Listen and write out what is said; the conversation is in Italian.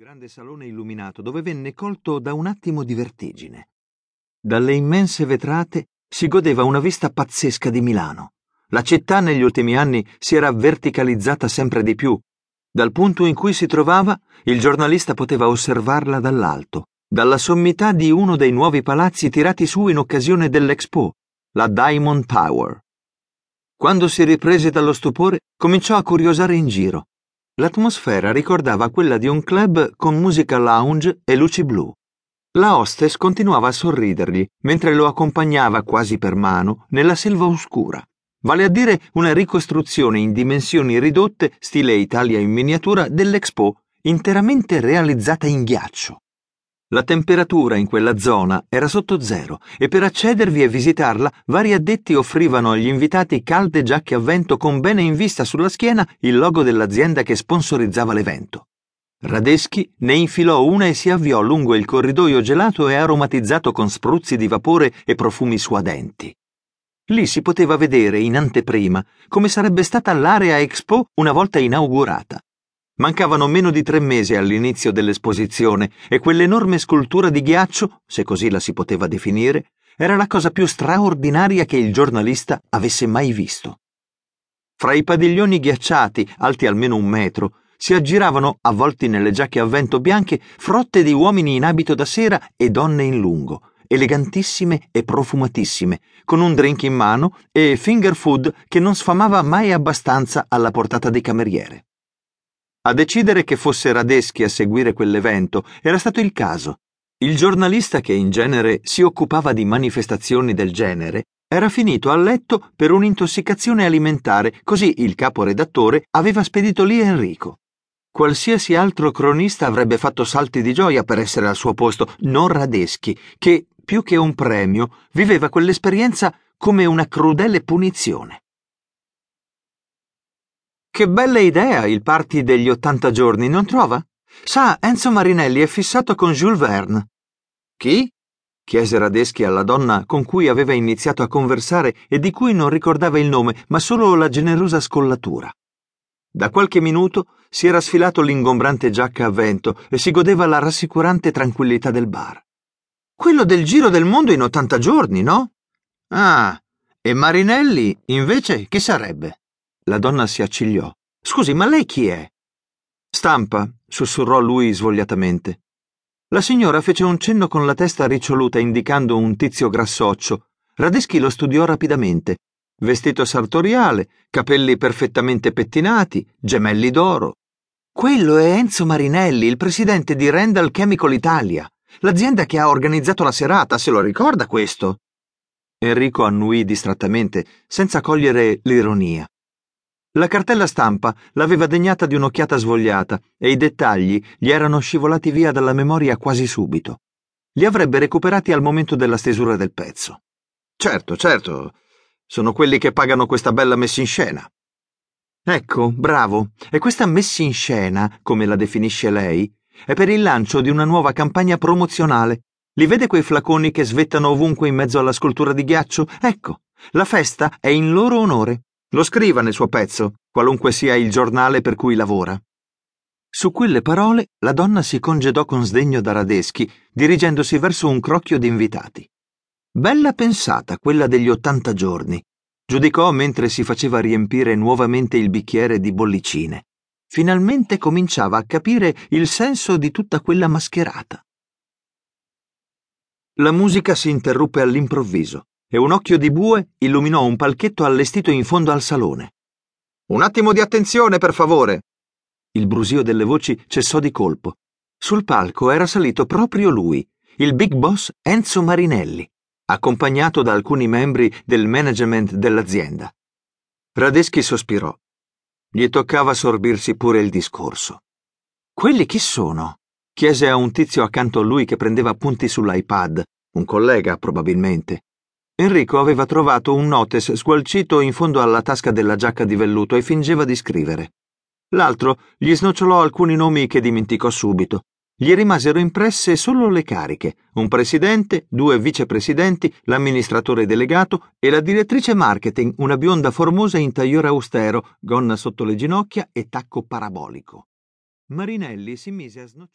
grande salone illuminato dove venne colto da un attimo di vertigine. Dalle immense vetrate si godeva una vista pazzesca di Milano. La città negli ultimi anni si era verticalizzata sempre di più. Dal punto in cui si trovava, il giornalista poteva osservarla dall'alto, dalla sommità di uno dei nuovi palazzi tirati su in occasione dell'Expo, la Diamond Tower. Quando si riprese dallo stupore, cominciò a curiosare in giro L'atmosfera ricordava quella di un club con musica lounge e luci blu. La hostess continuava a sorridergli mentre lo accompagnava quasi per mano nella selva oscura, vale a dire una ricostruzione in dimensioni ridotte, stile Italia in miniatura, dell'Expo, interamente realizzata in ghiaccio. La temperatura in quella zona era sotto zero e per accedervi e visitarla vari addetti offrivano agli invitati calde giacche a vento con bene in vista sulla schiena il logo dell'azienda che sponsorizzava l'evento. Radeschi ne infilò una e si avviò lungo il corridoio gelato e aromatizzato con spruzzi di vapore e profumi suadenti. Lì si poteva vedere in anteprima come sarebbe stata l'area Expo una volta inaugurata Mancavano meno di tre mesi all'inizio dell'esposizione e quell'enorme scultura di ghiaccio, se così la si poteva definire, era la cosa più straordinaria che il giornalista avesse mai visto. Fra i padiglioni ghiacciati, alti almeno un metro, si aggiravano, avvolti nelle giacche a vento bianche, frotte di uomini in abito da sera e donne in lungo, elegantissime e profumatissime, con un drink in mano e finger food che non sfamava mai abbastanza alla portata dei cameriere. A decidere che fosse Radeschi a seguire quell'evento era stato il caso. Il giornalista che in genere si occupava di manifestazioni del genere era finito a letto per un'intossicazione alimentare, così il caporedattore aveva spedito lì Enrico. Qualsiasi altro cronista avrebbe fatto salti di gioia per essere al suo posto, non Radeschi, che, più che un premio, viveva quell'esperienza come una crudele punizione. Che bella idea il party degli 80 giorni, non trova? Sa, Enzo Marinelli è fissato con Jules Verne. Chi? chiese Radeschi alla donna con cui aveva iniziato a conversare e di cui non ricordava il nome, ma solo la generosa scollatura. Da qualche minuto si era sfilato l'ingombrante giacca a vento e si godeva la rassicurante tranquillità del bar. Quello del giro del mondo in 80 giorni, no? Ah, e Marinelli, invece, chi sarebbe? La donna si accigliò. Scusi, ma lei chi è? Stampa, sussurrò lui svogliatamente. La signora fece un cenno con la testa riccioluta indicando un tizio grassoccio. Radeschi lo studiò rapidamente. Vestito sartoriale, capelli perfettamente pettinati, gemelli d'oro. Quello è Enzo Marinelli, il presidente di Randall Chemical Italia, l'azienda che ha organizzato la serata, se lo ricorda questo? Enrico annuì distrattamente, senza cogliere l'ironia. La cartella stampa l'aveva degnata di un'occhiata svogliata e i dettagli gli erano scivolati via dalla memoria quasi subito. Li avrebbe recuperati al momento della stesura del pezzo. Certo, certo, sono quelli che pagano questa bella messa in scena. Ecco, bravo, e questa messa in scena, come la definisce lei, è per il lancio di una nuova campagna promozionale. Li vede quei flaconi che svettano ovunque in mezzo alla scultura di ghiaccio? Ecco, la festa è in loro onore. Lo scriva nel suo pezzo, qualunque sia il giornale per cui lavora. Su quelle parole la donna si congedò con sdegno da Radeschi, dirigendosi verso un crocchio di invitati. Bella pensata quella degli ottanta giorni, giudicò mentre si faceva riempire nuovamente il bicchiere di bollicine. Finalmente cominciava a capire il senso di tutta quella mascherata. La musica si interruppe all'improvviso e un occhio di bue illuminò un palchetto allestito in fondo al salone. Un attimo di attenzione, per favore. Il brusio delle voci cessò di colpo. Sul palco era salito proprio lui, il big boss Enzo Marinelli, accompagnato da alcuni membri del management dell'azienda. Radeschi sospirò. Gli toccava sorbirsi pure il discorso. Quelli chi sono? chiese a un tizio accanto a lui che prendeva appunti sull'iPad, un collega probabilmente. Enrico aveva trovato un notes squalcito in fondo alla tasca della giacca di velluto e fingeva di scrivere. L'altro gli snocciolò alcuni nomi che dimenticò subito. Gli rimasero impresse solo le cariche, un presidente, due vicepresidenti, l'amministratore delegato e la direttrice marketing, una bionda formosa in tagliore austero, gonna sotto le ginocchia e tacco parabolico. Marinelli si mise a snocciolare.